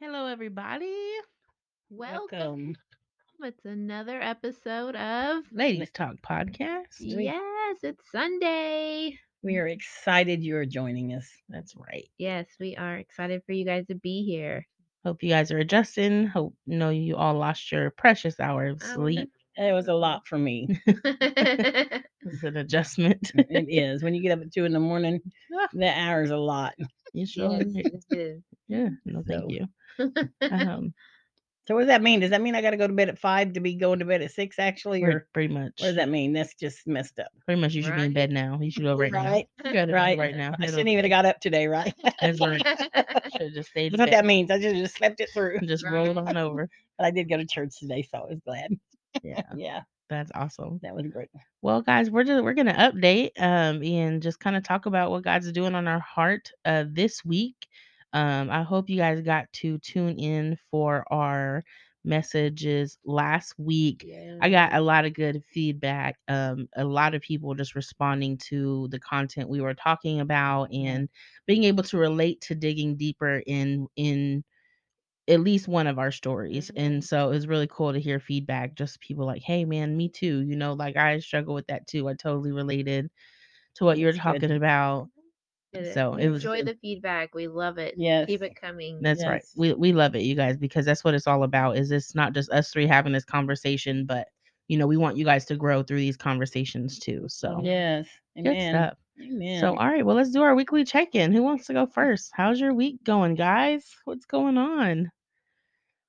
Hello, everybody. Welcome. It's another episode of Ladies Talk Podcast. Yes, it's Sunday. We are excited you are joining us. That's right. Yes, we are excited for you guys to be here. Hope you guys are adjusting. Hope know you all lost your precious hour of Oh, sleep. It was a lot for me. It's an adjustment. it is. When you get up at two in the morning, Ah. that hour's a lot. you sure? Yes, it is. Yeah. No, thank you. Um, So what does that mean? Does that mean I got to go to bed at five to be going to bed at six actually, pretty, or pretty much. what does that mean? That's just messed up. Pretty much. You should be in bed now. You should go right, Right. now. You gotta Right. right now. I shouldn't even have got up today, right? That's right. Should just stayed. That's what that means. I just just slept it through. and Just rolled on over. But I did go to church today, so I was glad. Yeah, Yeah, that's awesome. that was great. Well, guys, we're just we're gonna update um and just kind of talk about what God's doing on our heart uh this week. Um, I hope you guys got to tune in for our messages last week. I got a lot of good feedback. Um, a lot of people just responding to the content we were talking about and being able to relate to digging deeper in in at least one of our stories. And so it was really cool to hear feedback. Just people like, hey man, me too. You know, like I struggle with that too. I totally related to what you were That's good. talking about. Did So it was enjoy the feedback. We love it. Yes. Keep it coming. That's right. We we love it, you guys, because that's what it's all about. Is it's not just us three having this conversation, but you know, we want you guys to grow through these conversations too. So Yes. good Amen. stuff. Amen. So all right, well let's do our weekly check-in. Who wants to go first? How's your week going, guys? What's going on?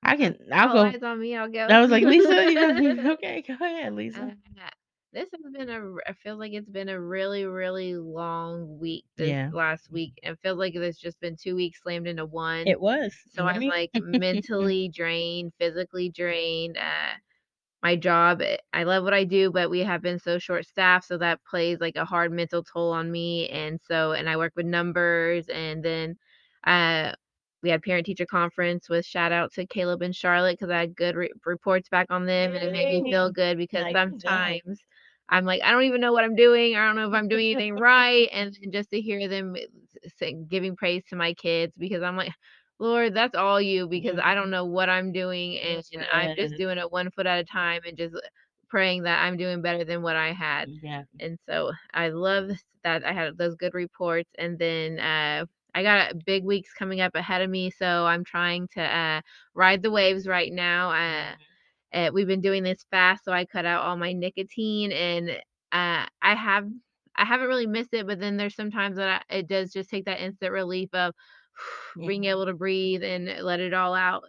I can I'll All go. eyes on me. I'll go. I was like, Lisa, you okay, go ahead, Lisa. Uh, this has been a i feel like it's been a really, really long week. This Yeah. last week, it feels like there's just been two weeks slammed into one. it was. So I'm Right? like mentally drained, physically drained. Uh, my job, eh, I love what I do, but we have been so short staffed, so that plays like a hard mental toll on me. And so, and I work with numbers, and then, uh, we had parent teacher conference with shout out to Caleb and Charlotte because I had good re- reports back on them, and it made me feel good because Nice sometimes. I'm like, I don't even know what I'm doing. I don't know if I'm doing anything right. And just to hear them eh, sing, giving praise to my kids because I'm like, Lord, that's all you because I don't know what I'm doing and, and I'm just doing it one foot at a time and just praying that I'm doing better than what I had. Yeah. And so I love that I had those good reports and then uh I got big weeks coming up ahead of me, so I'm trying to uh ride the waves right now. Uh uh, we've been doing this fast, so I cut out all my nicotine, and uh, I have I haven't really missed it, but then there's sometimes that I, it does just take that instant relief of being Mhm. able to breathe and let it all out.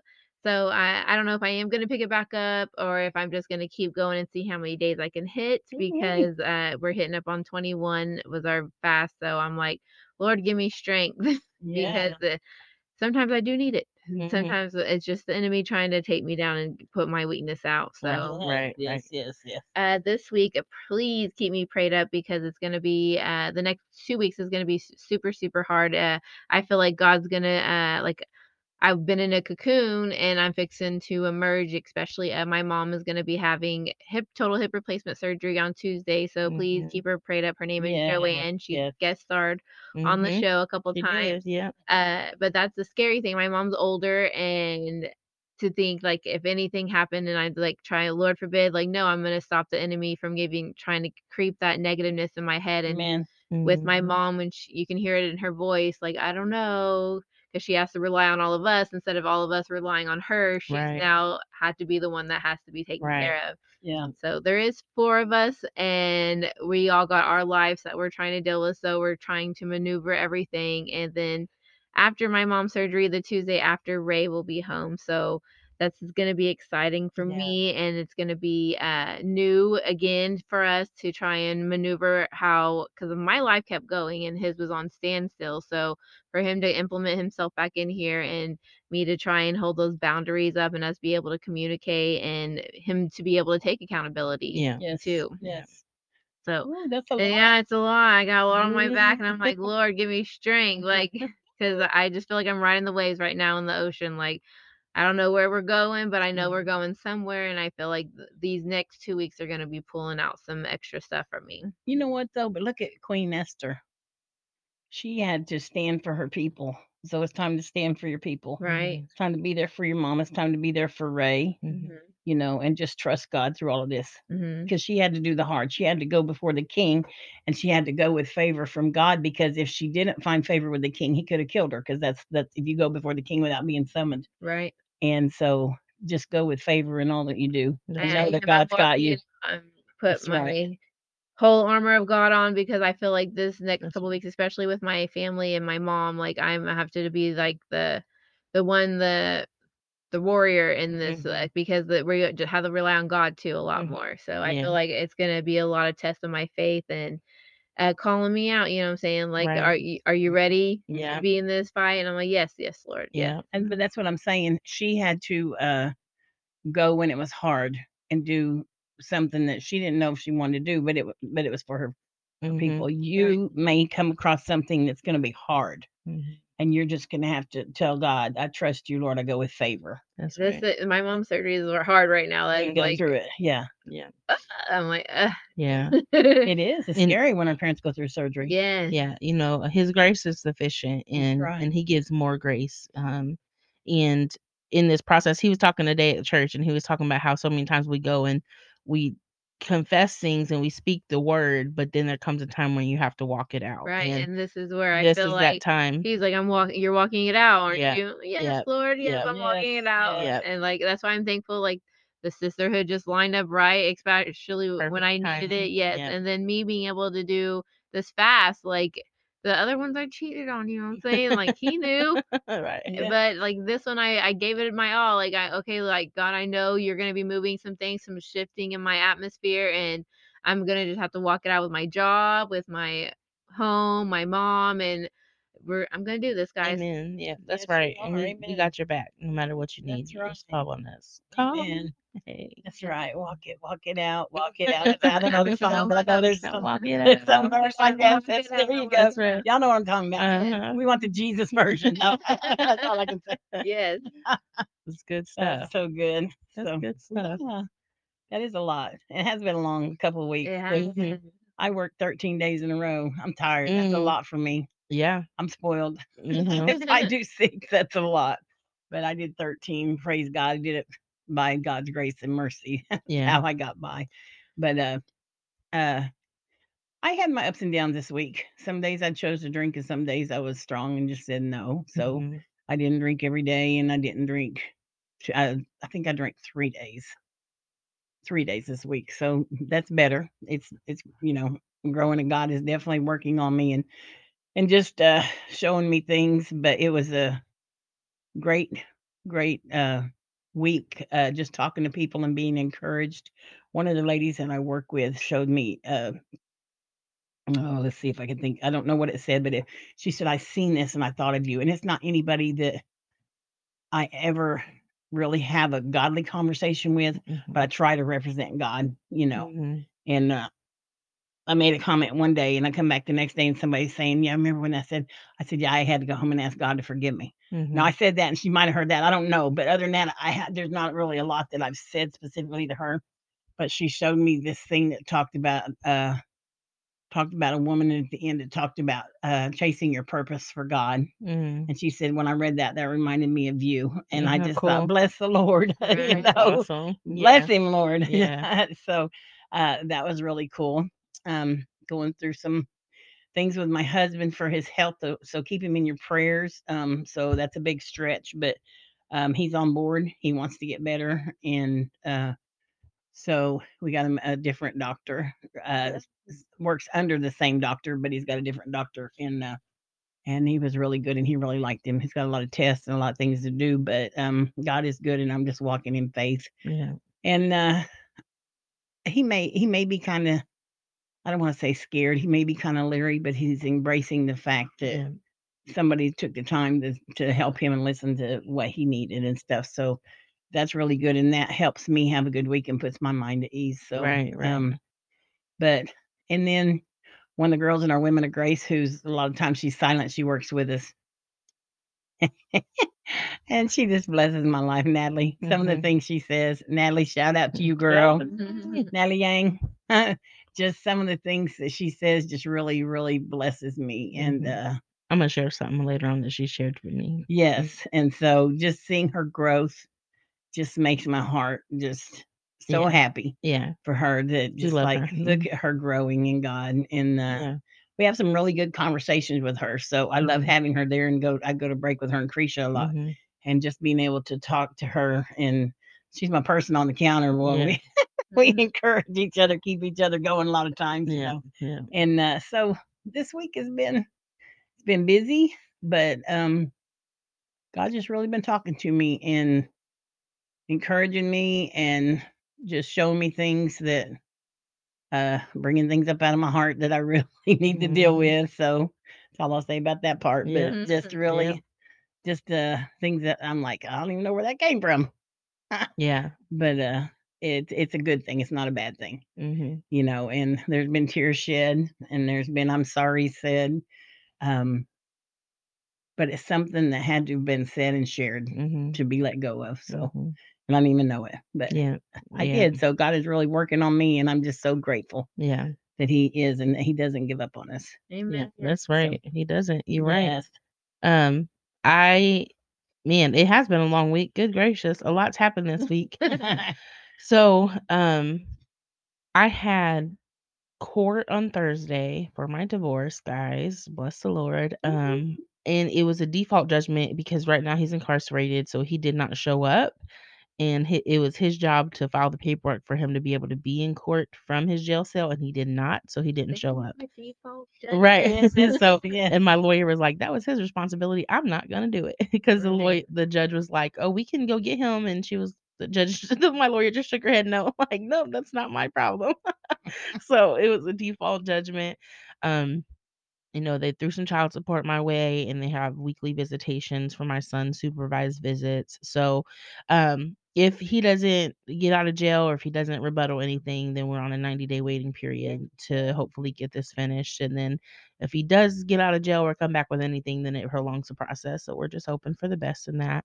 So I I don't know if I am gonna pick it back up or if I'm just gonna keep going and see how many days I can hit Mhm. because uh, we're hitting up on 21 was our fast. So I'm like, Lord, give me strength Yeah. because uh, sometimes I do need it. Mhm. Sometimes it's just the enemy trying to take me down and put my weakness out. So Right, right. Yes, yes, yes. uh, this week, uh, please keep me prayed up because it's going to be uh, the next two weeks is going to be super, super hard. Uh, I feel like God's going to, uh, like, I've been in a cocoon and I'm fixing to emerge, especially uh, my mom is going to be having hip total hip replacement surgery on Tuesday. So please Mhm. keep her prayed up. Her name is Yeah, Joanne. She yes. guest starred on the Mhm. show a couple She times. did, Yeah. Uh, but that's the scary thing. My mom's older and to think like if anything happened and I'd like try Lord forbid, like no, I'm gonna stop the enemy from giving trying to creep that negativeness in my head and Amen. with my mom when she, you can hear it in her voice, like I don't know, because she has to rely on all of us instead of all of us relying on her. She's Right. now had to be the one that has to be taken Right. care of. Yeah. So there is four of us, and we all got our lives that we're trying to deal with. So we're trying to maneuver everything. And then after my mom's surgery, the Tuesday after, Ray will be home. So that's going to be exciting for Yeah. me, and it's going to be uh, new again for us to try and maneuver how because my life kept going and his was on standstill. So for him to implement himself back in here and me to try and hold those boundaries up and us be able to communicate and him to be able to take accountability Yeah. Yes. too. Yes. So Ooh, that's a lot. yeah, it's a lot. I got a lot on my back, and I'm like, Lord, give me strength, like, because I just feel like I'm riding the waves right now in the ocean. Like, I don't know where we're going, but I know we're going somewhere, and I feel like th- these next two weeks are going to be pulling out some extra stuff for me. You know what though? But look at Queen Esther. She had to stand for her people So it's time to stand for your people. Right. It's time to be there for your mom. It's time to be there for Ray, Mhm. you know, and just trust God through all of this. Mm-hmm. Because she had to do the hard. She had to go before the king and she had to go with favor from God because if she didn't find favor with the king, he could have killed her. Because that's that's if you go before the king without being summoned. Right. And so just go with favor in all that you do. I- know that God's got you. I'm put That's my right. whole armor of God on because I feel like this next That's couple weeks, especially with my family and my mom, like I'm I have to be like the the one the the warrior in this Mhm. like because the, we have to rely on God too a lot Mhm. more. So I Yeah. feel like it's gonna be a lot of tests of my faith and uh, calling me out. You know what I'm saying? Like, Right. are you are you ready Yeah. to be in this fight? And I'm like, yes, yes, Lord, yes. Yeah. And but that's what I'm saying. She had to uh go when it was hard and do something that she didn't know if she wanted to do, but it but it was for her Mhm. people. You may come across something that's going to be hard, Mhm. And you're just going to have to tell God, "I trust you, Lord. I go with favor." That's This right. uh, my mom's surgeries are hard right now. And That's go like through it. Yeah, Yeah. I'm like, uh, Yeah. it is. It's And- scary when our parents go through surgery. Yeah. yeah you know his grace is sufficient and right. and he gives more grace um and in this process he was talking today at church and he was talking about how so many times we go and we confess things and we speak the word but then there comes a time when you have to walk it out right. and And this is where I this feel is like that time He's like, I'm walking. You're walking it out, aren't Yeah, you? Yes, yep, Lord. Yes, yep. I'm walking it out. yes. And like that's why I'm thankful. Like the sisterhood just lined up right, especially when I needed timing, it. Yes, yep. and then me being able to do this fast, like the other ones I cheated on. You know what I'm saying? Like he knew, right eh, Yeah. but like this one, I I gave it my all. Like I okay, like God, I know you're gonna be moving some things, some shifting in my atmosphere, and I'm gonna just have to walk it out with my job, with my home, my mom, and we're I'm gonna do this, guys. amen yeah that's Yes, you right and are, we, we got your back no matter what you need That's you just right. call on us call Amen. hey That's right. Walk it, walk it out, walk it out. I don't know the song, but I know there's some, walk it out. some verse like that. That's, there you go. Right. Y'all know what I'm talking about. Uh-huh. We want the Jesus version. That's all I can say. Yes. It's good That's stuff. so good. That's so, good stuff. yeah, that is a lot. It has been a long couple of weeks. It 'cause has. I worked 13 days in a row. I'm tired. That's a Mhm. lot for me. Yeah. I'm spoiled. Mhm. I do think that's a lot. But I did 13. Praise God. I did it by God's grace and mercy. Yeah. how I got by. But uh uh I had my ups and downs this week. Some days I chose to drink and some days I was strong and just said no. So Mhm. I didn't drink every day and I didn't drink t- I, I think I drank 3 days. 3 days this week. So that's better. It's it's you know, growing and God is definitely working on me and and just uh showing me things, but it was a great great uh week uh just talking to people and being encouraged one of the ladies that i work with showed me uh oh let's see if i can think i don't know what it said but it, she said i seen this and i thought of you and it's not anybody that i ever really have a godly conversation with but i try to represent god you know Mhm. and uh I made a comment one day and I come back the next day and somebody's saying, Yeah, I remember when I said, I said, Yeah, I had to go home and ask God to forgive me. Mhm. Now I said that, and she might have heard that. I don't know, but other than that, I ha- there's not really a lot that I've said specifically to her. But she showed me this thing that talked about uh talked about a woman at the end that talked about uh chasing your purpose for God. Mhm. And she said, when I read that, that reminded me of you. And I just cool. thought, bless the Lord, you know, Awesome. bless Yeah. him, Lord. Yeah. so uh that was really cool. Um, going through some things with my husband for his health so, so keep him in your prayers um so that's a big stretch but um he's on board he wants to get better and uh so we got him a different doctor uh works under the same doctor but he's got a different doctor and uh and he was really good and he really liked him he's got a lot of tests and a lot of things to do but um god is good and i'm just walking in faith Yeah. and uh he may he may be kind of I don't want to say scared. He may be kind of leery, but he's embracing the fact that Yeah. somebody took the time to to help him and listen to what he needed and stuff. So that's really good, and that helps me have a good week and puts my mind at ease. So, Right, right. um, but and then one of the girls in our Women of Grace, who's a lot of times she's silent, she works with us. and she just blesses my life, Natalie. Some of the Mhm. things she says, Natalie, shout out to you, girl. Natalie Yang. just some of the things that she says just really, really blesses me. And Mhm. uh I'm gonna share something later on that she shared with me. Yes, and so just seeing her growth just makes my heart just so Yeah. happy Yeah. for her that just like her. look Mhm. at her growing in God and uh Yeah. we have some really good conversations with her. So I love having her there and go I go to break with her and Creisha a lot Mhm. and just being able to talk to her and she's my person on the counter when Yeah. We Mhm. encourage each other, keep each other going a lot of times, you Yeah. know. Yeah. And uh so this week has been it's been busy, but um God's just really been talking to me and encouraging me and just showing me things that uh bringing things up out of my heart that I really need to deal Mhm. with. So that's all I'll say about that part. Yeah. But just really Yeah. just uh things that I'm like, I don't even know where that came from. Yeah. But uh it's it's a good thing. It's not a bad thing. Mhm. You know, and there's been tears shed and there's been I'm sorry said. Um but it's something that had to have been said and shared Mhm. to be let go of. So Mhm. and I didn't even know it. But Yeah. I Yeah. did. So God is really working on me, and I'm just so grateful Yeah. that He is and that He doesn't give up on us. Amen. Yeah. That's So right. He doesn't. You're right. yes. Um, I man, it has been a long week. Good gracious, a lot's happened this week. So, um, I had court on Thursday for my divorce, guys. Bless the Lord. Um, and it was a default judgment because right now he's incarcerated, so he did not show up. And it was his job to file the paperwork for him to be able to be in court from his jail cell, and he did not, so he didn't show up. Right. So, and my lawyer was like, "That was his responsibility. I'm not gonna do it," because the lawyer, the judge was like, "Oh, we can go get him," and she was the judge. my lawyer just shook her head, no, like, no, that's not my problem. so it was a default judgment. Um, you know, they threw some child support my way and they have weekly visitations for my son, supervised visits. So, um, if he doesn't get out of jail or if he doesn't rebuttal anything, then we're on a 90 day waiting period to hopefully get this finished. And then if he does get out of jail or come back with anything, then it prolongs the process. So we're just hoping for the best in that.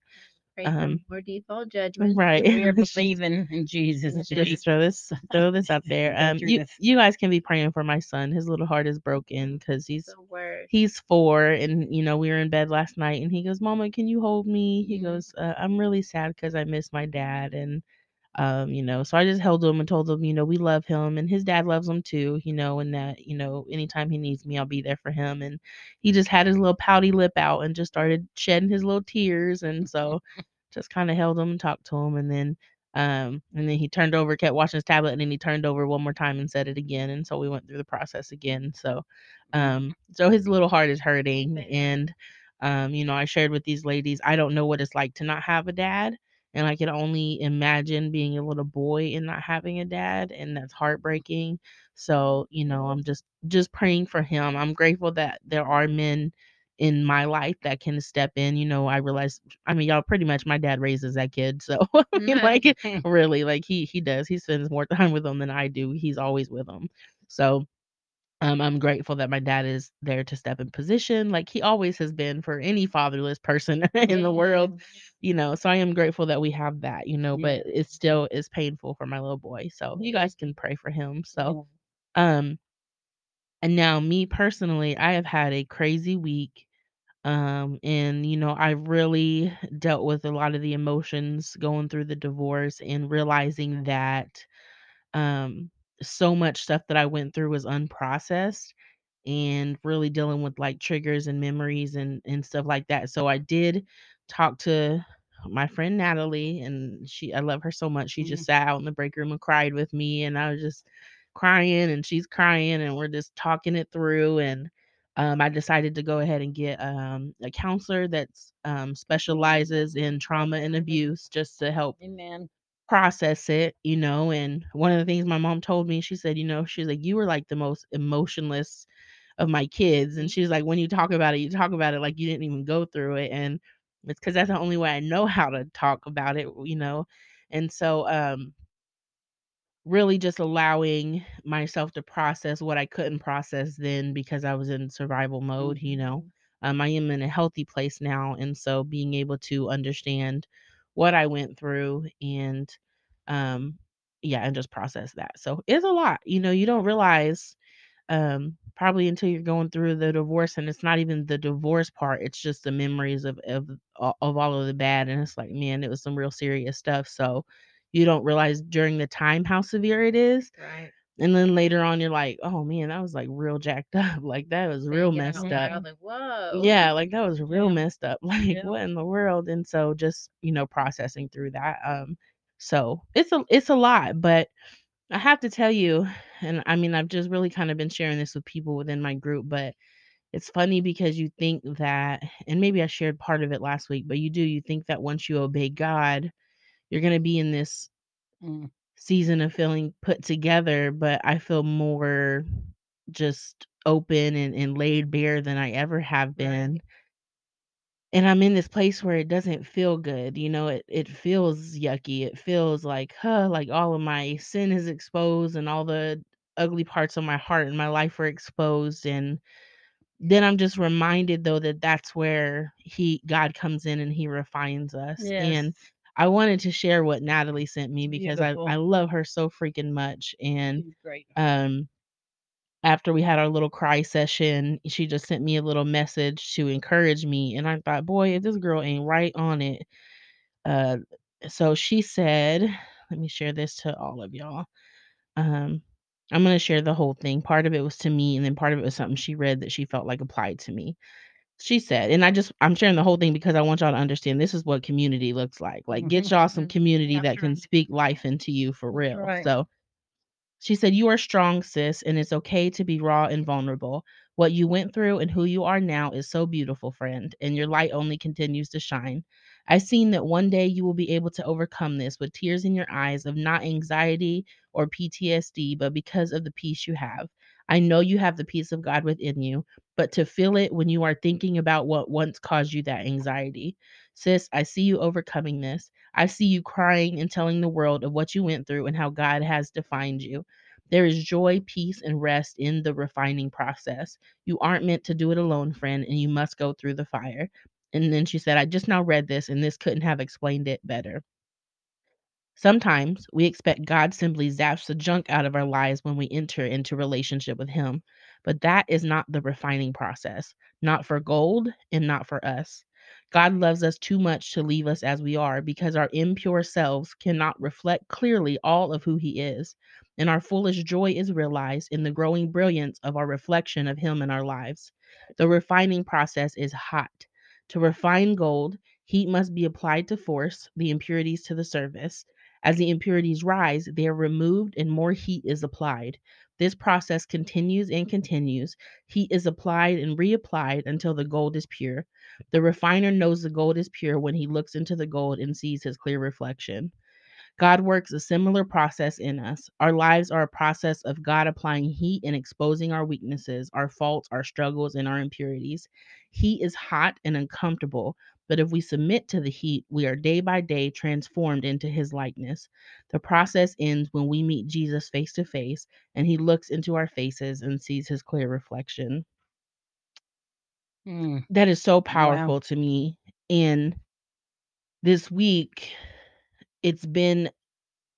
Pray Um, more default judgments. Right. We are believing in Jesus. Just throw this throw this out there. Um, you you guys can be praying for my son. His little heart is broken because he's he's four, and you know we were in bed last night, and he goes, "Mama, can you hold me?" He Mhm. goes, uh, "I'm really sad because I miss my dad," and um, you know, so I just held him and told him, you know, we love him, and his dad loves him too, you know, and that you know anytime he needs me, I'll be there for him. And he just had his little pouty lip out and just started shedding his little tears, and so just kind of held him and talked to him and then um and then he turned over kept watching his tablet and then he turned over one more time and said it again and so we went through the process again so um so his little heart is hurting and um you know i shared with these ladies i don't know what it's like to not have a dad and i can only imagine being a little boy and not having a dad and that's heartbreaking so you know i'm just just praying for him i'm grateful that there are men in my life that can step in. You know, I realize I mean, y'all pretty much my dad raises that kid. So mm, I mean, like really, like he he does. He spends more time with them than I do. He's always with them. So um, I'm grateful that my dad is there to step in position, like he always has been for any fatherless person in the world, you know. So I am grateful that we have that, you know, but it still is painful for my little boy. So you guys can pray for him. So um and now me personally, I have had a crazy week. Um, and you know, I really dealt with a lot of the emotions going through the divorce and realizing that um so much stuff that I went through was unprocessed and really dealing with like triggers and memories and and stuff like that. So I did talk to my friend Natalie and she I love her so much. She just sat out in the break room and cried with me and I was just crying and she's crying and we're just talking it through and um, I decided to go ahead and get um, a counselor that's um, specializes in trauma and abuse just to help Amen. Process it, you know. And one of the things my mom told me, she said, you know, she's like, you were like the most emotionless of my kids. And she's like, when you talk about it, you talk about it like you didn't even go through it. And it's because that's the only way I know how to talk about it, you know. And so, um, really just allowing myself to process what I couldn't process then because I was in survival mode, you know. Um, I am in a healthy place now. And so being able to understand what I went through and um yeah, and just process that. So it's a lot. You know, you don't realize um, probably until you're going through the divorce and it's not even the divorce part, it's just the memories of of of all of the bad, and it's like, man, it was some real serious stuff, so you don't realize during the time how severe it is, Right. And then later on, you're like, "Oh, man, that was, like, real jacked up, like, that was real out messed up." like, "Whoa." Yeah, like, that was real Yeah. messed up, like, Yeah. what in the world? And so just, you know, processing through that, um, so it's a it's a lot, but I have to tell you, and I mean, I've just really kind of been sharing this with people within my group, but it's funny because you think that and maybe I shared part of it last week, but you do, you think that once you obey God, you're gonna be in this Mm. Season of feeling put together, but I feel more just open and and laid bare than I ever have been. And I'm in this place where it doesn't feel good, you know, it it feels yucky, it feels like, huh, like all of my sin is exposed and all the ugly parts of my heart and my life are exposed, and then I'm just reminded though that that's where he God comes in and he refines us, Yes. and I wanted to share what Natalie sent me because I Beautiful. I love her so freaking much, and, um, after we had our little cry session, she just sent me a little message to encourage me, and I thought, "Boy, if this girl ain't right on it." Uh, so she said let me share this to all of y'all. Um, I'm gonna share the whole thing. Part of it was to me, and then part of it was something she read that she felt like applied to me. She said and I just I'm sharing the whole thing because I want y'all to understand this is what community looks like. Like, get Mhm, y'all some mhm. community That's that can right. speak life into you for real. right. So she said, "You are strong, sis, and it's okay to be raw and vulnerable. What you went through and who you are now is so beautiful, friend, and your light only continues to shine. I've seen that one day you will be able to overcome this with tears in your eyes of not anxiety or PTSD, but because of the peace you have. I know you have the peace of God within you, but to feel it when you are thinking about what once caused you that anxiety. Sis, I see you overcoming this. I see you crying and telling the world of what you went through and how God has defined you. There is joy, peace, and rest in the refining process. You aren't meant to do it alone, friend, and you must go through the fire. And then she said, I just now read this, and this couldn't have explained it better. Sometimes we expect God simply zaps the junk out of our lives when we enter into relationship with Him, but that is not the refining process, not for gold and not for us. God loves us too much to leave us as we are because our impure selves cannot reflect clearly all of who He is, and our foolish joy is realized in the growing brilliance of our reflection of Him in our lives. The refining process is hot. To refine gold, heat must be applied to force the impurities to the surface. As the impurities rise, they are removed and more heat is applied. This process continues and continues. Heat is applied and reapplied until the gold is pure. The refiner knows the gold is pure when he looks into the gold and sees his clear reflection. God works a similar process in us. Our lives are a process of God applying heat and exposing our weaknesses, our faults, our struggles, and our impurities. Heat is hot and uncomfortable, but if we submit to the heat, we are day by day transformed into his likeness. The process ends when we meet Jesus face to face and he looks into our faces and sees his clear reflection. Mm. That is so Wow. powerful to me. And this week, it's been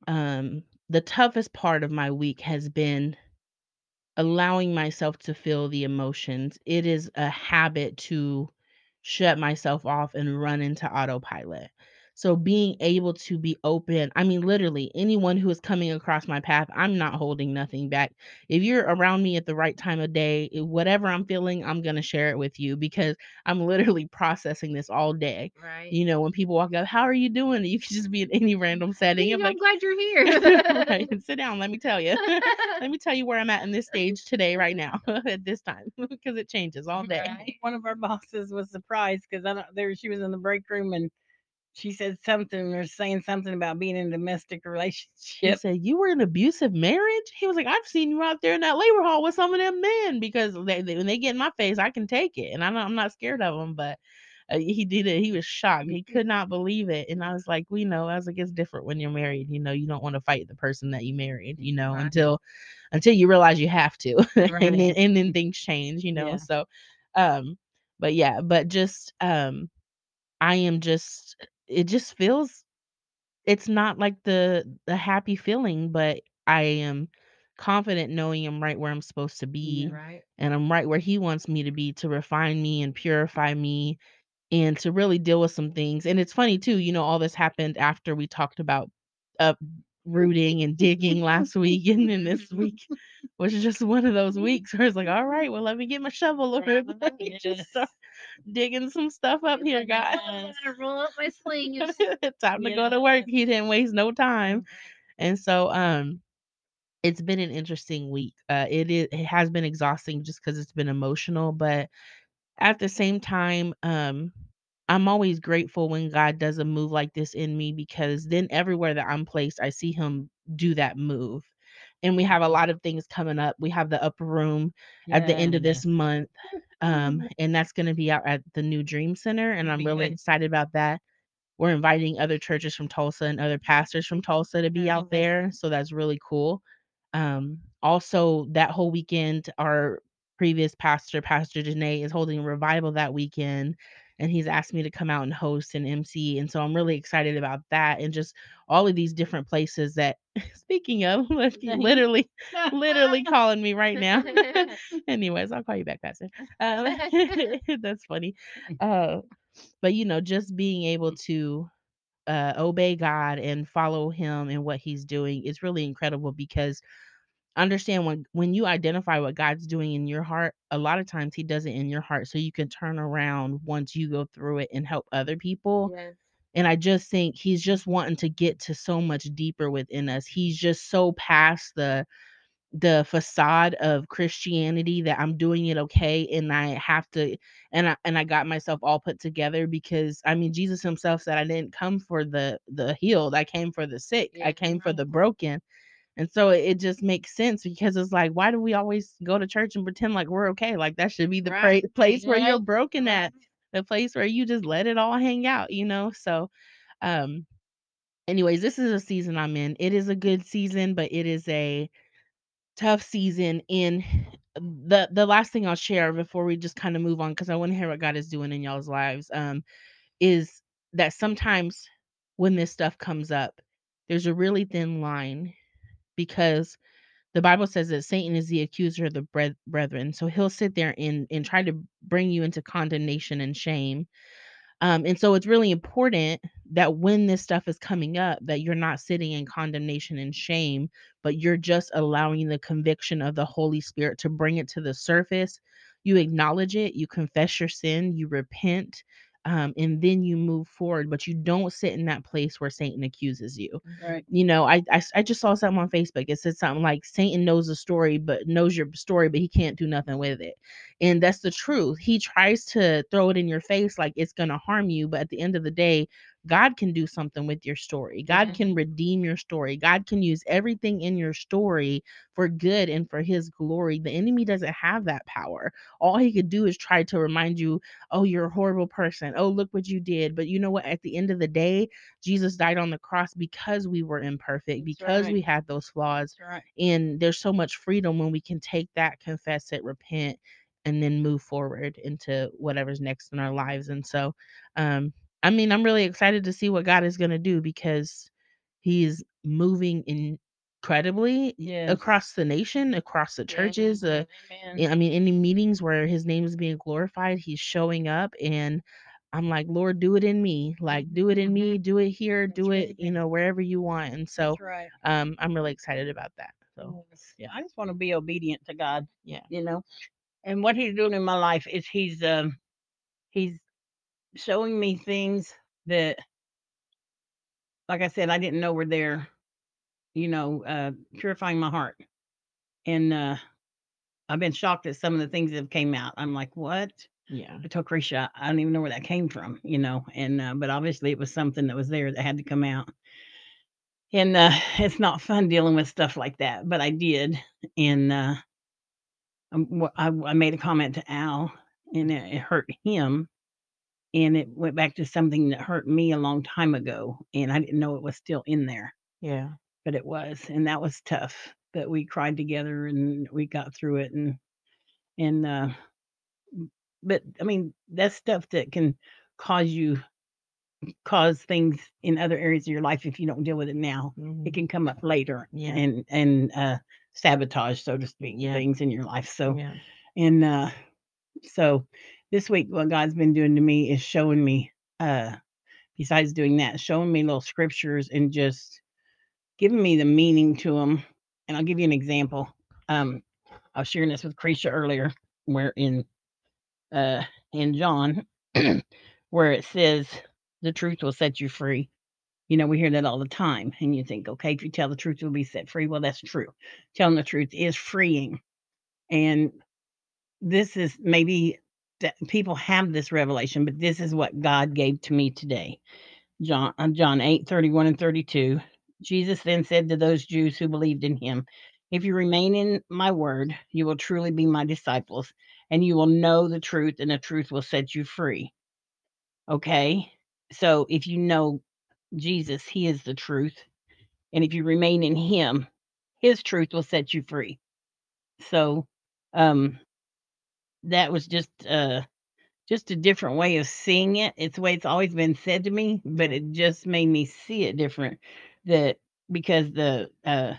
um the toughest part of my week has been allowing myself to feel the emotions. It is a habit to shut myself off and run into autopilot. So being able to be open, I mean literally anyone who is coming across my path, I'm not holding nothing back. If you're around me at the right time of day, eh, whatever I'm feeling, I'm going to share it with you because I'm literally processing this all day. Right. You know, when people walk up, "How are you doing?" You can just be in any random setting. Hey, I'm I'm like, glad you're here. right, sit down, let me tell you. let me tell you where I'm at in this stage today, right now, at this time, because it changes all day. Right. One of our bosses was surprised because I don't there she was in the break room and she said something or saying something about being in a domestic relationship. He said, "You were in abusive marriage?" He was like, "I've seen you out there in that labor hall with some of them men because they, they when they get in my face, I can take it, and I'm not, I'm not scared of them." But uh, he did it. He was shocked. He could not believe it, and I was like, "We know." I was like, "It's different when you're married. You know, you don't want to fight the person that you married. You know, Right. until until you realize you have to, and then and then things change. You know, Yeah. so, um, but yeah, but just um, I am just. It just feels it's not like the the happy feeling, but I am confident knowing I'm right where I'm supposed to be Right. and I'm right where he wants me to be to refine me and purify me and to really deal with some things. And it's funny too, you know, all this happened after we talked about uh, uprooting and digging last week, and then this week was just one of those weeks where it's like, all right, well, let me get my shovel. Let me just Yes. start digging some stuff up He's here, like, God. I'm gonna roll up my sleeves. Time to go to work. He didn't waste no time. And so um it's been an interesting week. Uh it is it has been exhausting just cuz it's been emotional, but at the same time, um I'm always grateful when God does a move like this in me because then everywhere that I'm placed, I see him do that move. And we have a lot of things coming up. We have the upper room at the end of this month. Um, and that's going to be out at the new Dream Center. And I'm really excited about that. We're inviting other churches from Tulsa and other pastors from Tulsa to be out Mhm. there. So that's really cool. Um, also, that whole weekend, our previous pastor, Pastor Janae, is holding a revival that weekend. And he's asked me to come out and host and MC. And so I'm really excited about that and just all of these different places that, speaking of, literally, literally calling me right now. Anyways, I'll call you back, Pastor. Um, that's funny. Uh, but you know, just being able to uh, obey God and follow Him and what He's doing is really incredible because understand when when you identify what God's doing in your heart, a lot of times He does it in your heart so you can turn around once you go through it and help other people. Yes. And I just think He's just wanting to get to so much deeper within us. He's just so past the the facade of Christianity that I'm doing it okay and I have to and I and I got myself all put together because I mean Jesus himself said I didn't come for the the healed, I came for the sick, I came for mm-hmm. the broken. And so it, just makes sense because it's like why do we always go to church and pretend like we're okay? Like that should be the pra- Right. place where you're broken at, the place where you just let it all hang out, you know? So um anyways, this is a season I'm in. It is a good season, but it is a tough season and the the last thing I'll share before we just kind of move on because I want to hear what God is doing in y'all's lives um is that sometimes when this stuff comes up there's a really thin line because the Bible says that Satan is the accuser of the brethren so he'll sit there and and try to bring you into condemnation and shame um, and so it's really important that when this stuff is coming up, that you're not sitting in condemnation and shame, but you're just allowing the conviction of the Holy Spirit to bring it to the surface. You acknowledge it, you confess your sin, you repent, um, and then you move forward. But you don't sit in that place where Satan accuses you Right. you know, I I just saw something on Facebook. It said something like Satan knows the story, but knows your story, but he can't do nothing with it. And that's the truth. He tries to throw it in your face like it's gonna harm you, but at the end of the day, God can do something with your story. God Yeah. can redeem your story. God can use everything in your story for good and for his glory. The enemy doesn't have that power. All he could do is try to remind you, oh, you're a horrible person. Oh, look what you did. But you know what? At the end of the day, Jesus died on the cross because we were imperfect, That's because right. we had those flaws. Right. And there's so much freedom when we can take that, confess it, repent, and then move forward into whatever's next in our lives. And so, um, I mean, I'm really excited to see what God is going to do because He's moving incredibly across the nation, across the Yeah. churches. Uh, I mean, any meetings where His name is being glorified, He's showing up and I'm like, Lord, do it in me. Like, do it in me, do it here, That's do it, you know, wherever you want. And so, right. um, I'm really excited about that. So, yeah. I just want to be obedient to God, yeah, you know. And what He's doing in my life is He's um He's showing me things that, like I said, I didn't know were there. You know, uh, purifying my heart, and uh, I've been shocked at some of the things that have came out. I'm like, what? yeah, I told Krisha, I don't even know where that came from, you know. And uh, but obviously it was something that was there that had to come out. And uh, it's not fun dealing with stuff like that, but I did. And uh, um, I, I made a comment to Al, and it, it hurt him. And it went back to something that hurt me a long time ago, and I didn't know it was still in there, yeah, but it was, and that was tough. But we cried together, and we got through it, and and uh, but I mean that's stuff that can cause you cause things in other areas of your life if you don't deal with it now. mhm, It can come up later, Yeah. and and uh, sabotage, so to speak, Yeah. things in your life. So Yeah. and uh so this week what God's been doing to me is showing me uh besides doing that, showing me little scriptures and just giving me the meaning to them. And I'll give you an example. Um I was sharing this with Krisha earlier, where in uh in John where it says the truth will set you free. You know, we hear that all the time, and you think, okay, if you tell the truth, you'll be set free. Well, that's true. Telling the truth is freeing. And this is maybe that people have this revelation, but this is what God gave to me today. John uh, John 8, 31 and 32. Jesus then said to those Jews who believed in him, If you remain in my word, you will truly be my disciples, and you will know the truth, and the truth will set you free. Okay? So if you know Jesus, he is the truth. And if you remain in him, his truth will set you free. So um that was just uh just a different way of seeing it. It's the way it's always been said to me, but it just made me see it different. That because the uh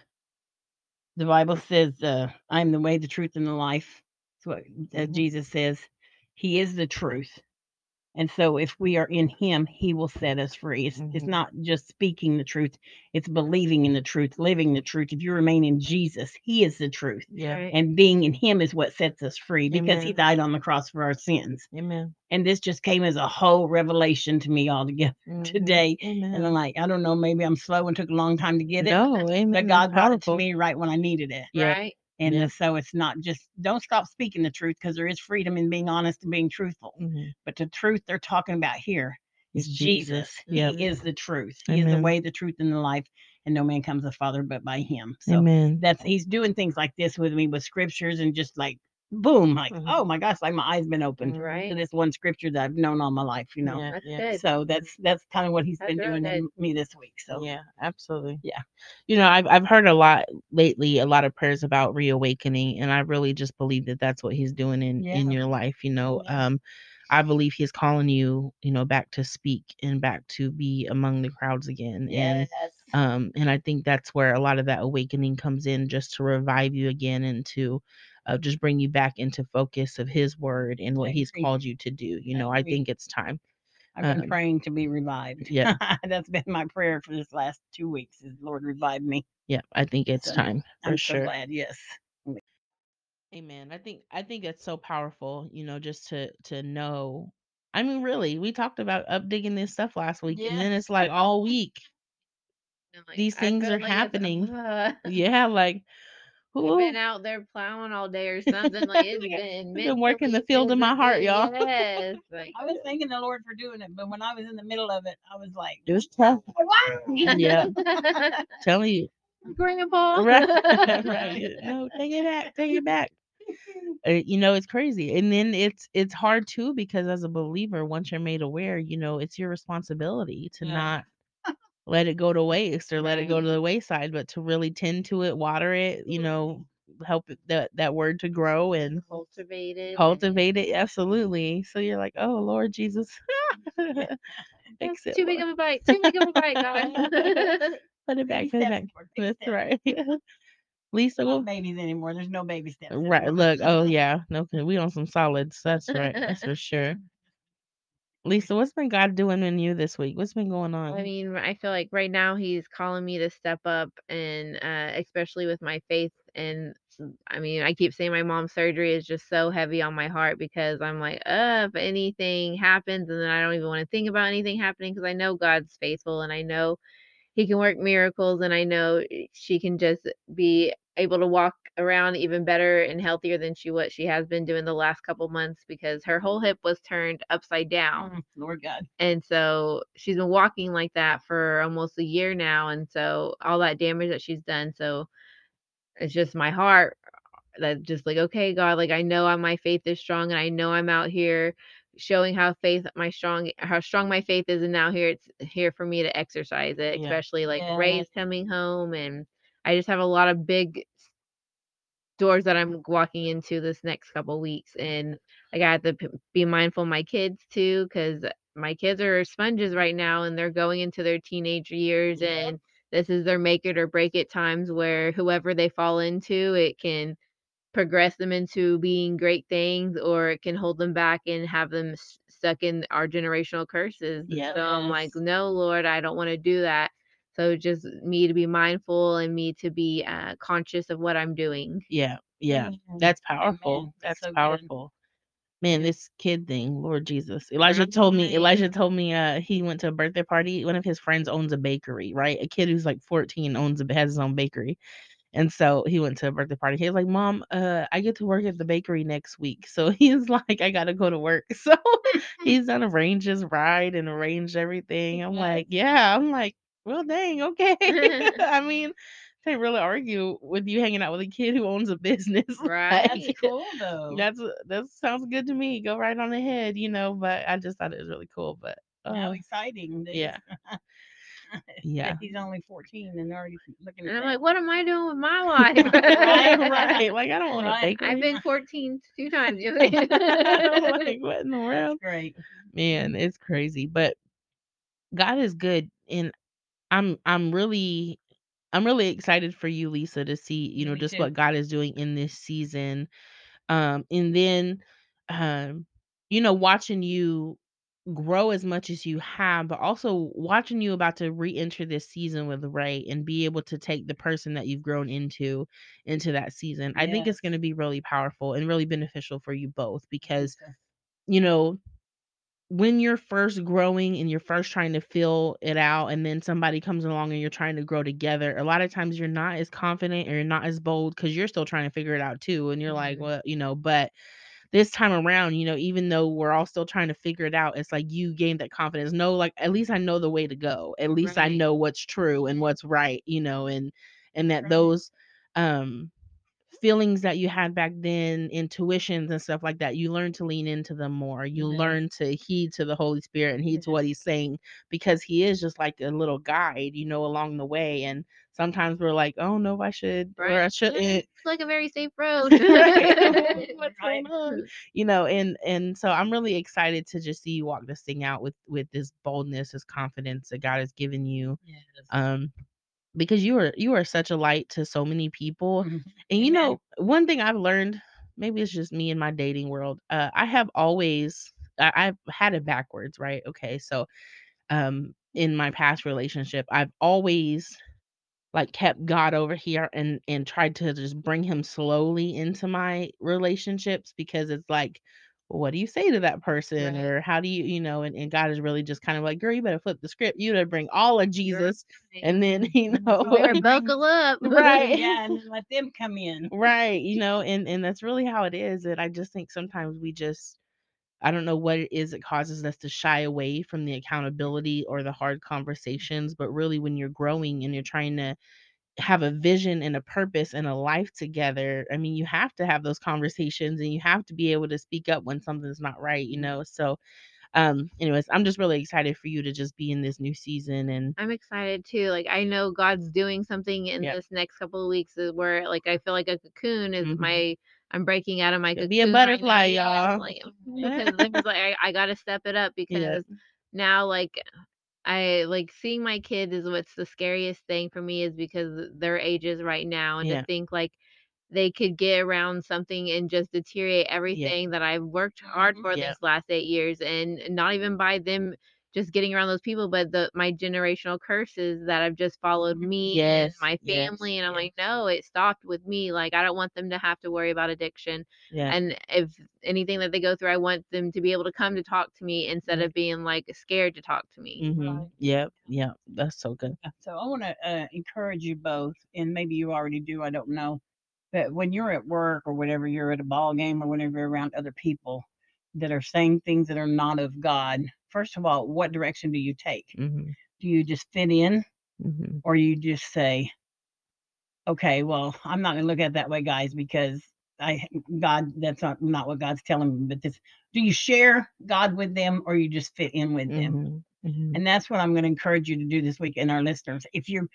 the Bible says uh I'm the way, the truth, and the life. That's what uh, Mhm. Jesus says. He is the truth. And so if we are in him, he will set us free. It's, it's Mhm. not just speaking the truth, it's believing in the truth, living the truth. If you remain in Jesus, he is the truth. Yeah. Right. And being in him is what sets us free because he died on the cross for our sins. Amen. And this just came as a whole revelation to me altogether Mhm. today. Amen. And I'm like, I don't know, maybe I'm slow and took a long time to get it. no, amen. But God brought it to me right when I needed it. Yeah. Right. And Yeah. so it's not just, don't stop speaking the truth because there is freedom in being honest and being truthful. Mhm. But the truth they're talking about here is Jesus. Jesus. Yep. He is the truth. He is the way, the truth, and the life. And no man comes the Father but by him. So Amen. that's he's doing things like this with me with scriptures and just like boom, like, Mhm. oh my gosh, like my eyes been opened. Right. to this one scripture that I've known all my life, you know. Yeah. Yeah. So that's that's kind of what he's That's been doing in me this week. So Yeah, absolutely. Yeah. You know, I've I've heard a lot lately, a lot of prayers about reawakening, and I really just believe that that's what he's doing in in your life. You know, um, I believe he's calling you, you know, back to speak and back to be among the crowds again. And um, and I think that's where a lot of that awakening comes in, just to revive you again and to uh, just bring you back into focus of His word and what I He's agree. called you to do. You I know, I think it's time. I've been um, praying to be revived. yeah. that's been my prayer for this last two weeks is Lord revive me. Yeah, I think it's So, time for I'm sure. so glad, yes. Amen. I think I think it's so powerful, you know, just to to know. I mean, really, we talked about updigging this stuff last week, and then it's like all week like, these things are like happening. uh, Yeah, like We've been out there plowing all day or something. Like it's Yeah. been I've been working the field in my heart, y'all. Yes. Like I was thanking the Lord for doing it, but when I was in the middle of it, I was like, It was tough. wow. Yeah. Telling you, Grandpa. right, right. No, take it back, take it back. Uh, you know, it's crazy, and then it's it's hard too because as a believer, once you're made aware, you know, it's your responsibility to Yeah. not let it go to waste or let it go to the wayside, but to really tend to it, water it, you mm-hmm. know, help it, that that word to grow and Cultivated. and- cultivate it. Absolutely. So you're like, oh Lord Jesus, fix it. too big Lord. of a bite. Too big of a bite, God. Put it back. Put it back. That's steps. right. Lisa, well, babies anymore. There's no baby steps. right. anymore. Look. Oh yeah. No, we on some solids. That's right. That's for sure. Lisa, what's been God doing in you this week? What's been going on? I mean, I feel like right now he's calling me to step up and uh especially with my faith and I mean, I keep saying my mom's surgery is just so heavy on my heart because I'm like, uh, if anything happens and then I don't even want to think about anything happening because I know God's faithful and I know he can work miracles and I know eh, she can just be able to walk around even better and healthier than she what she has been doing the last couple months because her whole hip was turned upside down Mm, Lord God. and so she's been walking like that for almost a year now and so all that damage that she's done so it's just my heart that just like okay god like i know I- my faith is strong and i know i'm out here showing how faith my strong how strong my faith is and now here it's here for me to exercise it Yeah. especially like Yes. ray's coming home and i just have a lot of big doors that i'm walking into this next couple weeks and i got to p- be mindful of my kids too because my kids are sponges right now and they're going into their teenage years Yep. and this is their make it or break it times where whoever they fall into, it can progress them into being great things or it can hold them back and have them s- stuck in our generational curses. Yep. So I'm like, no, Lord, I don't want to do that. So just me to be mindful and me to be uh, conscious of what I'm doing. Yeah, yeah. Amen. That's powerful. Amen. That's So good. powerful. Man, this kid thing, Lord Jesus. Elijah told me, Elijah told me uh he went to a birthday party. One of his friends owns a bakery, right? A kid who's like 14 owns a has his own bakery. And so he went to a birthday party. He was like, Mom, uh, I get to work at the bakery next week. So he's like, I gotta go to work. So he's done arranged his ride and arranged everything. I'm like, yeah. I'm like, well, dang, okay. I mean, can't really argue with you hanging out with a kid who owns a business. Right. That's cool though. that's that sounds good to me. Go right on ahead, you know. But I just thought it was really cool. But How uh, exciting. That yeah, yeah. He's only 14 and already looking And I'm that. like, what am I doing with my life? right, right. Like I don't want Right. a bakery. I've been 14 two times. I'm like, what in the world? That's great. Man, it's crazy. But God is good, and I'm I'm really I'm really excited for you, Lisa, to see you know Me just too. what God is doing in this season. Um, and then, um, you know, watching you grow as much as you have, but also watching you about to re-enter this season with Ray and be able to take the person that you've grown into into that season. I think it's Yes. to be really powerful and really beneficial for you both because you know when you're first growing and you're first trying to fill it out and then somebody comes along and you're trying to grow together a lot of times you're not as confident or you're not as bold because you're still trying to figure it out too and you're like Mhm. well you know but this time around you know even though we're all still trying to figure it out it's like you gain that confidence no like at least i know the way to go at least i know what's true and what's right you know and and that Right. those um feelings that you had back then, intuitions and stuff like that, you learn to lean into them more. You Yes. learn to heed to the Holy Spirit and heed to what he's saying because he is just like a little guide, you know, along the way. And sometimes we're like, oh no, I should or I shouldn't. it's like a very safe road. What's Right. going on? You know, and and so I'm really excited to just see you walk this thing out with with this boldness, this confidence that God has given you. Yes. Um because you are you are such a light to so many people Mhm. and you know, one thing I've learned, maybe it's just me in my dating world. Uh, I have always, I, I've had it backwards, right? Okay, so um, in my past relationship, I've always like kept God over here and and tried to just bring him slowly into my relationships because it's like, what do you say to that person Right. or how do you, you know, and, and God is really just kind of like, girl, you better flip the script. You better bring all of Jesus and then, you know, buckle up. right. Yeah, and let them come in. right you know and and that's really how it is and i just think sometimes we just i don't know what it is that causes us to shy away from the accountability or the hard conversations but really when you're growing and you're trying to have a vision and a purpose and a life together i mean you have to have those conversations and you have to be able to speak up when something's not right you know so um anyways i'm just really excited for you to just be in this new season and I'm excited too. Like I know God's doing something in Yep. this next couple of weeks where like I feel like a cocoon is Mhm. my I'm breaking out of my cocoon. be a butterfly. Yeah, y'all. like because like I, I gotta step it up because now like I like seeing my kids is what's the scariest thing for me is because their ages right now and Yeah. to think like they could get around something and just deteriorate yeah everything that I've worked hard Mhm. for yeah these last eight years and not even by them just getting around those people, but the my generational curses that have just followed me and yes my yes family. And I'm yes like, no, it stopped with me. Like I don't want them to have to worry about addiction. yeah And if anything that they go through, I want them to be able to come to talk to me instead yeah of being like scared to talk to me. Mm-hmm. Right. Yep. Yep. That's so good. So I want to uh, encourage you both, and maybe you already do. I don't know, but when you're at work or whatever, you're at a ball game or whenever you're around other people that are saying things that are not of God. First of all, what direction do you take? Mm-hmm. Do you just fit in, Mm-hmm. or you just say, "Okay, well, I'm not going to look at it that way, guys, because I God, that's not not what God's telling me." But this, do you share God with them, or you just fit in with them? Mm-hmm. Mm-hmm. And that's what I'm going to encourage you to do this week, and our listeners. If you're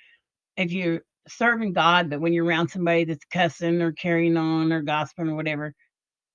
if you're serving God, but when you're around somebody that's cussing or carrying on or gossiping or whatever,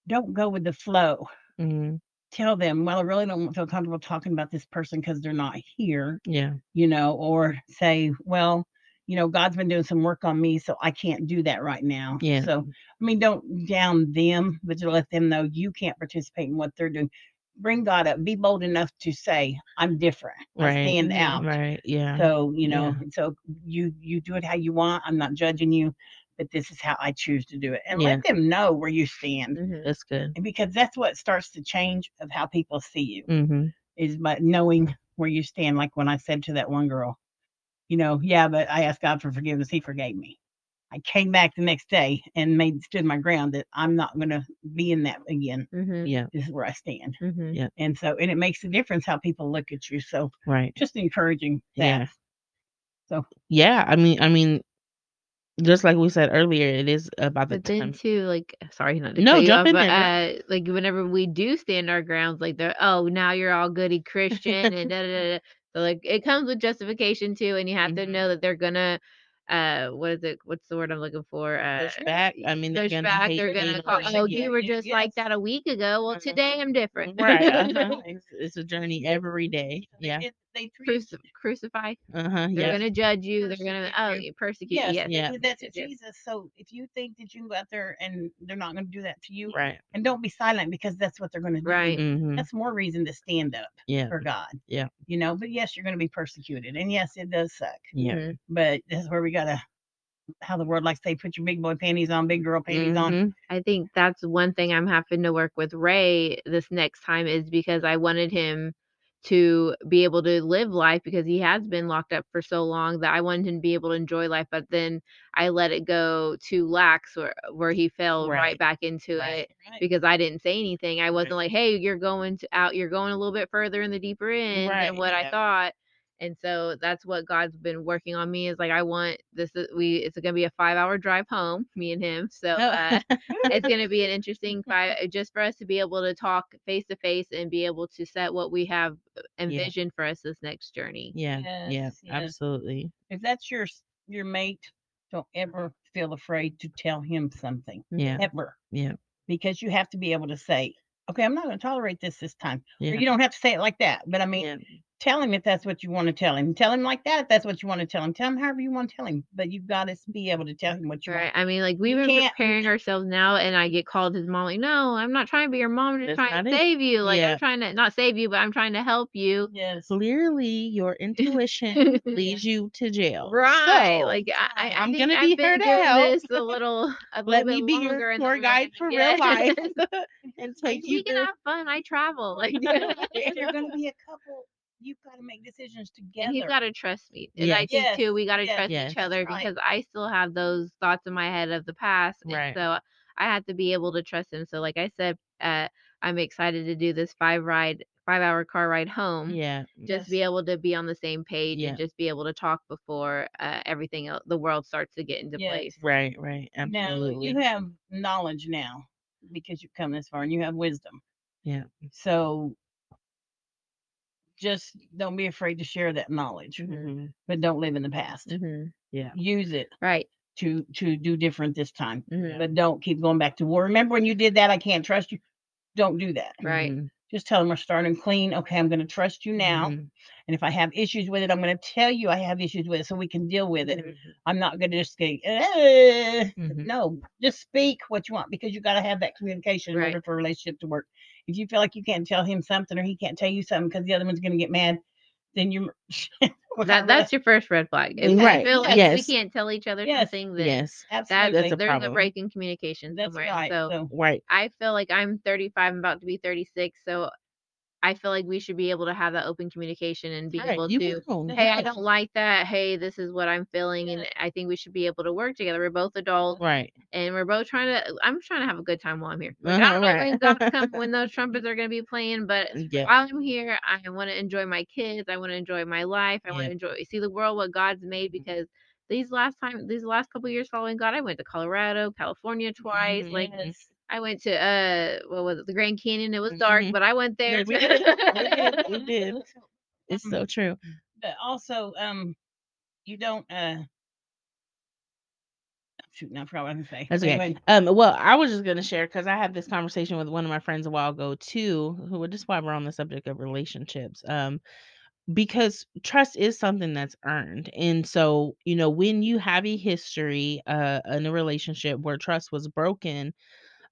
don't go with the flow. Mm-hmm. Tell them, well, I really don't feel comfortable talking about this person because they're not here, Yeah. you know, or say, well, you know, God's been doing some work on me, so I can't do that right now. Yeah. So, I mean, don't down them, but to let them know you can't participate in what they're doing. Bring God up. Be bold enough to say, "I'm different. I Right. stand Mhm. out." Right. Yeah. So you know, Yeah. so you you do it how you want. I'm not judging you, but this is how I choose to do it, and Yeah. let them know where you stand, Mhm. That's good. and because that's what starts to change of how people see you Mm-hmm. is by knowing where you stand. Like when I said to that one girl, you know, yeah, but I asked God for forgiveness. He forgave me. I came back the next day and made stood my ground that I'm not going to be in that again. Mhm. Yeah. This is where I stand, Mhm. Yeah. and so and it makes a difference how people look at you. So Right. just encouraging that. Yeah. So Yeah. I mean, I mean, just like we said earlier, it is about the But then time. too, like sorry not to No, jump off, in but there, uh like whenever we do stand our grounds, like they're oh now you're all goody Christian and da da da. da." So like it comes with justification too, and you have to Mhm. know that they're gonna uh what is it? What's the word I'm looking for? Uh Push back. I mean, they're push gonna back. They're gonna call. the Oh, Yeah, you were just like that a week ago. Well, Mhm. today I'm different. Right. Uh-huh. It's, it's a journey every day. Yeah. it- they treat Cruci- crucify. Uh huh. They're Yeah. gonna judge you. They're gonna oh you. you persecute. Yes, Yes. Yeah. That's did yes, yes. Jesus. So if you think that you can go out there and they're not going to do that to you, Right. and don't be silent because that's what they're going to do. Right. Mm-hmm. That's more reason to stand up Yeah. for God. Yeah. You know, but yes, you're going to be persecuted, and yes, it does suck. Yeah. Mhm. But that's where we gotta, how the world likes to say, put your big boy panties on, big girl panties on. Mhm. I think that's one thing I'm having to work with Ray this next time is because I wanted him to be able to live life because he has been locked up for so long that I wanted him to be able to enjoy life, but then I let it go too lax where where he fell right, Right. back into Right. it Right. because I didn't say anything. I wasn't like, "Hey, you're going to out, you're going a little bit further in the deeper end than what I thought." And so that's what God's been working on me is like I want this is- we it's going to be a 5-hour drive home, me and him. So oh. uh it's going to be an interesting five uh, just for us to be able to talk face to face and be able to set what we have uh, envisioned for us this next journey. yeah. Yeah. Yes, yes. Absolutely. If that's your your mate, don't ever feel afraid to tell him something. Yeah. Ever. Yeah. Because you have to be able to say, okay, I'm not going to tolerate this this time. Or Yeah. you don't have to say it like that, but I mean, Yeah. Tell him if that's what you want to tell him. Tell him like that if that's what you want to tell him. Tell him however you want to tell him. But you've got to be able to tell him what you Right. want. I mean, like we've You been can't- preparing ourselves now, and I get called his mom. Like, no, I'm not trying to be your mom. I'm just That's trying to it. save you. Like, Yeah. I'm trying to not save you, but I'm trying to help you. Yes. Clearly, your intuition leads you to jail. Right. So, like I, I, I I'm think gonna I've be been here to doing help. this a little, a let little me bit be your in the tour guide for Yes. real life and Like, take we you can have fun. I travel. Like, if you're going to be a couple, you've got to make decisions together. and he's got to trust me. And I Yes. think Yes, too, we got to yes, trust yes, each other right. because I still have those thoughts in my head of the past. And Right. so I have to be able to trust him. So, like I said, uh, I'm excited to do this five ride, five hour car ride home. Yeah. Just be able to be on the same page Yeah. and just be able to talk before uh, everything else, the world starts to get into Yes. place. Right. Right. Absolutely. Now, Absolutely. you have knowledge now because you've come this far and you have wisdom. Yeah. So just don't be afraid to share that knowledge, Mhm. but don't live in the past. hmm Yeah. Use it Right. to to do different this time, hmm but don't keep going back to war. Remember when you did that? I can't trust you. Don't do that. Right. Just tell them we're starting clean. Okay, I'm going to trust you now, Mhm. And if I have issues with it, I'm going to tell you I have issues with it, so we can deal with it. Mhm. I'm not going to just say, eh. Mhm. no, just speak what you want because you got to have that communication in Right. order for a relationship to work. If you feel like you can't tell him something or he can't tell you something because the other one's going to get mad, then you. That that's your first red flag. If Right, feel like yes. we can't tell each other Yes, something, then Yes. that's absolutely. That's a there's a problem. break in communication That's somewhere. right. So, So, Right. I feel like I'm 35, I'm about to be 36, so I feel like we should be able to have that open communication and be Right. able to, will. hey, I don't like that. Hey, this is what I'm feeling, and I think we should be able to work together. We're both adults, Right. and we're both trying to. I'm trying to have a good time while I'm here. Like, I Uh-huh, don't know right. gonna come when those trumpets are gonna be playing, but Yeah. while I'm here, I want to enjoy my kids. I want to enjoy my life. I want to enjoy see the world what God's made Mhm. because these last time these last couple years following God, I went to Colorado, California twice. Like yes. I went to uh what was it, the Grand Canyon. It was dark, Mhm. but I went there. Yeah, we did. We did. We did. It's Um, so true. But also, um, you don't. uh Shoot, now I forgot what I was going to say. That's okay. Anyway, Um, well, I was just gonna share because I had this conversation with one of my friends a while ago too. Who, just while we're on the subject of relationships, um, because trust is something that's earned and so you know when you have a history uh in a relationship where trust was broken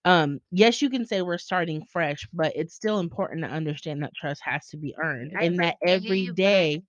um yes you can say we're starting fresh but it's still important to understand that trust has to be earned and that every day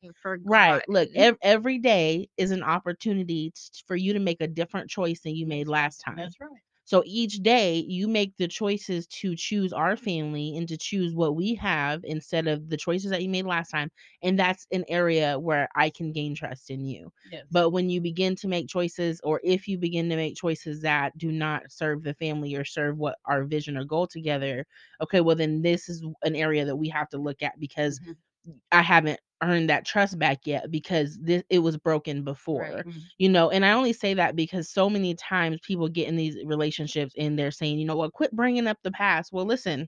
right look ev- every day is an opportunity t- for you to make a different choice than you made last time That's right. So each day you make the choices to choose our family and to choose what we have instead of the choices that you made last time. And that's an area where I can gain trust in you. Yes. But when you begin to make choices, or if you begin to make choices that do not serve the family or serve what our vision or goal together, okay, well, then this is an area that we have to look at because Mhm. I haven't earned that trust back yet because this it was broken before Mhm. you know and i only say that because so many times people get in these relationships and they're saying you know what quit bringing up the past well listen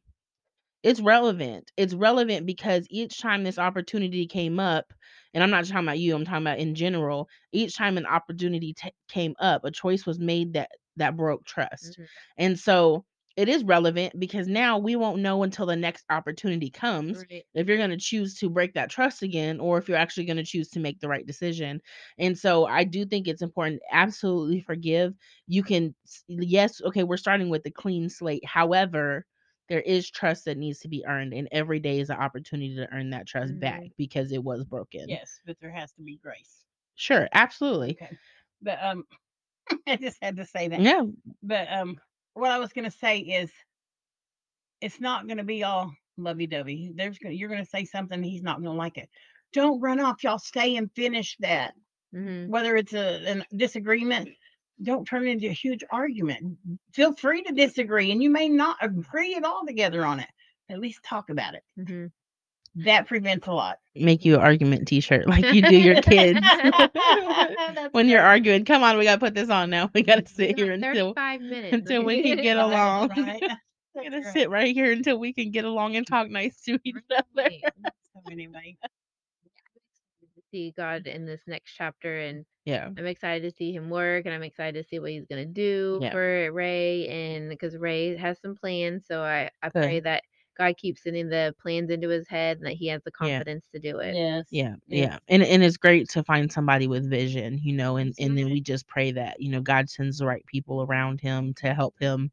it's relevant it's relevant because each time this opportunity came up and i'm not just talking about you i'm talking about in general each time an opportunity ta came up a choice was made that that broke trust Mhm. and so it is relevant because now we won't know until the next opportunity comes Right. if you're going to choose to break that trust again or if you're actually going to choose to make the right decision. And so I do think it's important absolutely forgive. You can yes, okay, we're starting with a clean slate. However, there is trust that needs to be earned and every day is an opportunity to earn that trust back Mhm. because it was broken. Yes, but there has to be grace. Sure, absolutely. Okay. But um I just had to say that. Yeah, But um what I was gonna say is it's not gonna be all lovey dovey. There's gonna you're gonna say something, he's not gonna like it. Don't run off, y'all stay and finish that. Mhm. Whether it's a, a disagreement, don't turn it into a huge argument. Feel free to disagree, and you may not agree at all together on it. At least talk about it. Mhm. That prevents a lot. make you an argument t-shirt like you do your kids. When you're arguing, come on, we gotta put this on now. We gotta sit here until 35 minutes. until we can get along. right. We're gonna right. sit right here until we can get along and talk nice to each other. So anyway, see God in this next chapter and Yeah. I'm excited to see him work and I'm excited to see what he's to do Yeah. for Ray and because Ray has some plans so I I Good. pray that God keeps sending the plans into his head and that he has the Yeah. confidence to do it. yes, Yeah, yes. yeah. And and it's great to find somebody with vision, you know, and and then we just pray that, you know, God sends the right people around him to help him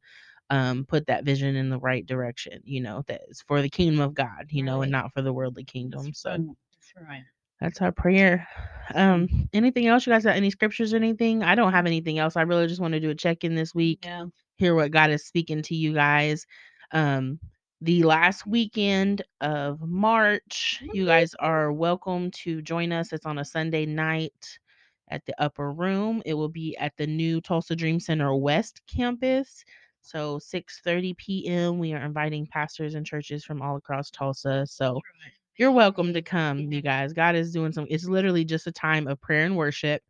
um put that vision in the right direction, you know, that is for the kingdom of God, you know, and not for the worldly kingdom. That's So right. That's right. That's our prayer. Um, anything else? You guys got any scriptures or anything? I don't have anything else. I really just want to do a check in this week, Yeah. hear what God is speaking to you guys. Um, the last weekend of March, you mm-hmm. guys are welcome to join us. It's on a Sunday night at the upper room. It will be at the new Tulsa Dream Center West campus. So 6:30 p.m. We are inviting pastors and churches from all across Tulsa. So you're welcome to come, you guys. God is doing some. It's literally just a time of prayer and worship.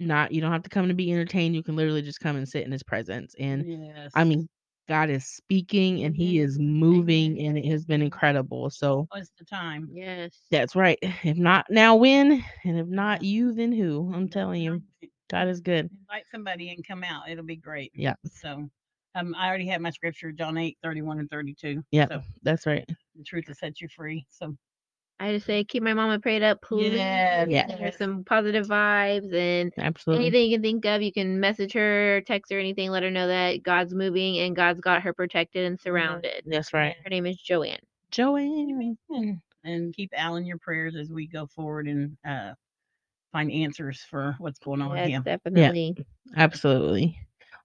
Not you don't have to come to be entertained. You can literally just come and sit in His presence. And yes. I mean, God is speaking and He is moving, and it has been incredible. So what's the time? Yes. that's right. If not now, when? And if not you, then who? I'm telling you, God is good. Invite somebody and come out. It'll be great. Yeah. So, um, I already have my scripture, John 8, 31 and 32. Yeah, So that's right. the truth will set you free. So I just say keep my mama prayed up, please. Yes, Yeah. Send her some positive vibes and Absolutely. anything you can think of, you can message her, text her, anything, let her know that God's moving and God's got her protected and surrounded. That's right. Her name is Joanne. Joanne. and, and keep Al in your prayers as we go forward and uh find answers for what's going on with Yes, him. definitely. Absolutely.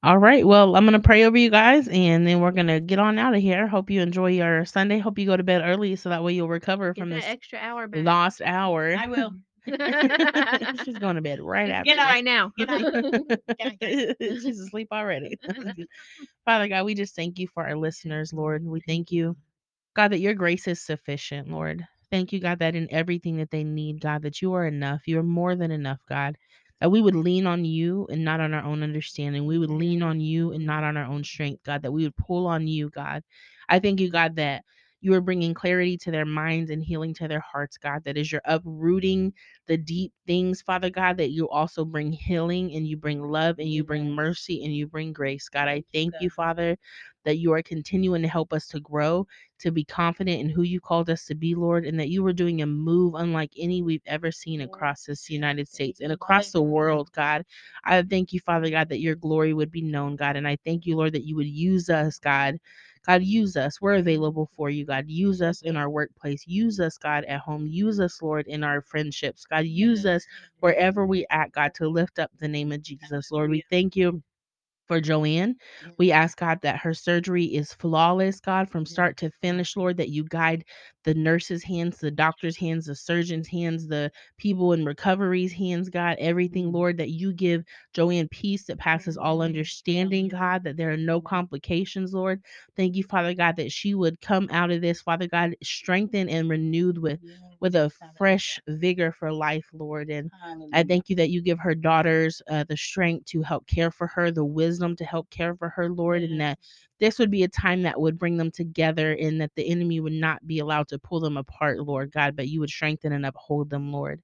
All right. Well, I'm going to pray over you guys and then we're going to get on out of here. Hope you enjoy your Sunday. Hope you go to bed early so that way you'll recover Get from this extra hour back. lost hour. I will. She's going to bed right after. Good night. right now. Good night. She's asleep already. Father God, we just thank you for our listeners, Lord. We thank you, God, that your grace is sufficient, Lord. Thank you, God, that in everything that they need, God, that you are enough. You are more than enough, God. That we would lean on you and not on our own understanding. We would lean on you and not on our own strength, God. That we would pull on you, God. I thank you, God, that you are bringing clarity to their minds and healing to their hearts, God. That is as you're mm-hmm. uprooting the deep things, Father God, that you also bring healing and you bring love and you bring mm-hmm. mercy and you bring grace. God, I Thank you, thank you, God. Father, that you are continuing to help us to grow, to be confident in who you called us to be, Lord, and that you are doing a move unlike any we've ever seen across this United States and across the world, God. I thank you, Father God, that your glory would be known, God. And I thank you, Lord, that you would use us, God. God, use us. We're available for you, God. Use us in our workplace. Use us, God, at home. Use us, Lord, in our friendships. God, use us wherever we at, God, to lift up the name of Jesus. Lord, we thank you for Joanne. We ask God that her surgery is flawless, God, from start to finish, Lord, that you guide the nurses' hands, the doctors' hands, the surgeons' hands, the people in recovery's hands, God, everything, Lord, that you give Joanne peace that passes all understanding, God, that there are no complications, Lord. Thank you, Father God, that she would come out of this, Father God, strengthened and renewed with with a fresh vigor for life, Lord. And I thank you that you give her daughters uh, the strength to help care for her, the wisdom to help care for her, Lord, and that this would be a time that would bring them together and that the enemy would not be allowed to pull them apart, Lord God, but you would strengthen and uphold them, Lord.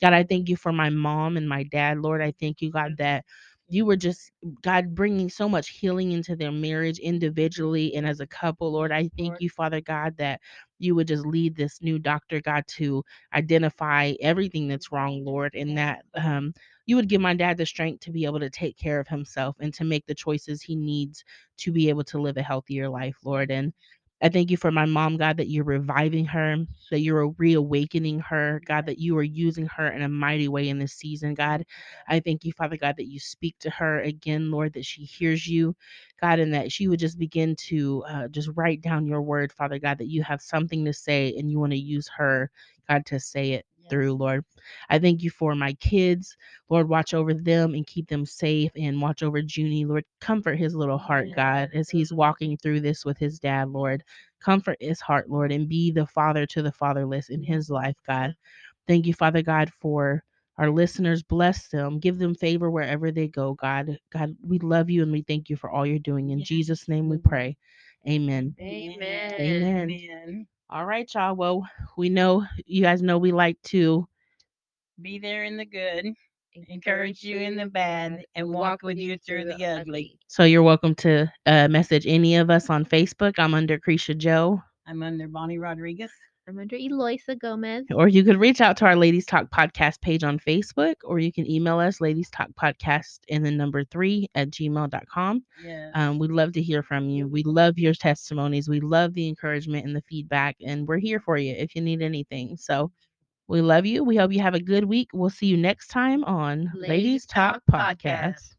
God, I thank you for my mom and my dad, Lord. I thank you, God, that you were just, God, bringing so much healing into their marriage individually and as a couple, Lord. I thank you, Father God, that you would just lead this new doctor, God, to identify everything that's wrong, Lord, and that um, you would give my dad the strength to be able to take care of himself and to make the choices he needs to be able to live a healthier life, Lord. And I thank you for my mom, God, that you're reviving her, that you're reawakening her, God, that you are using her in a mighty way in this season, God. I thank you, Father God, that you speak to her again, Lord, that she hears you, God, and that she would just begin to uh, just write down your word, Father God, that you have something to say and you want to use her, God, to say it through, Lord. I thank you for my kids. Lord, watch over them and keep them safe and watch over Junie. Lord, comfort his little heart, God, as he's mm-hmm. walking through this with his dad, Lord. Comfort his heart, Lord, and be the father to the fatherless in his life, God. Thank you, Father God, for our listeners. Bless them. Give them favor wherever they go, God. God, we love you and we thank you for all you're doing. In Jesus' name we mm-hmm. pray. Amen. Amen. Amen. Amen. All right, y'all. Well, we know you guys know we like to Be there in the good, encourage you in the bad, and walk with you through the ugly. So you're welcome to uh, message any of us on Facebook. I'm under Creisha Joe. I'm under Bonnie Rodriguez. I'm under Eloisa Gomez. Or you could reach out to our Ladies Talk podcast page on Facebook, or you can email us ladies talk podcast in the number three at gmail.com. Yes. Um, we'd love to hear from you. We love your testimonies. We love the encouragement and the feedback, and we're here for you if you need anything. So we love you. We hope you have a good week. We'll see you next time on Ladies Ladies Talk Talk Podcast. Podcast.